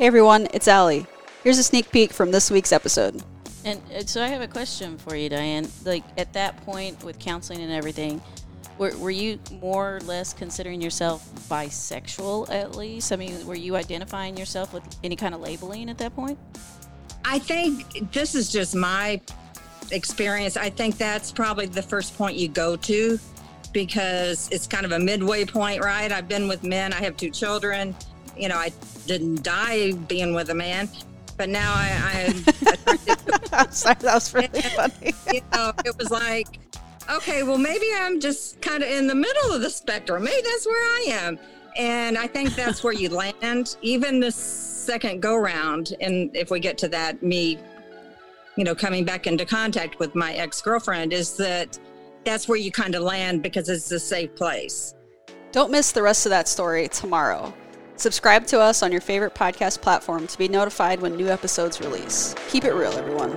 Hey everyone, it's Allie. Here's a sneak peek from this week's episode. And uh, so I have a question for you, Diane. Like at that point with counseling and everything, were, were you more or less considering yourself bisexual at least? I mean, were you identifying yourself with any kind of labeling at that point? I think this is just my experience. I think that's probably the first point you go to because it's kind of a midway point, right? I've been with men, I have two children. You know, I didn't die being with a man, but now I, I'm I'm sorry, that was really funny. you know, it was like, okay, well, maybe I'm just kind of in the middle of the spectrum. Maybe that's where I am. And I think that's where you land, even the second go round. And if we get to that, me, you know, coming back into contact with my ex girlfriend, is that that's where you kind of land because it's a safe place. Don't miss the rest of that story tomorrow. Subscribe to us on your favorite podcast platform to be notified when new episodes release. Keep it real, everyone.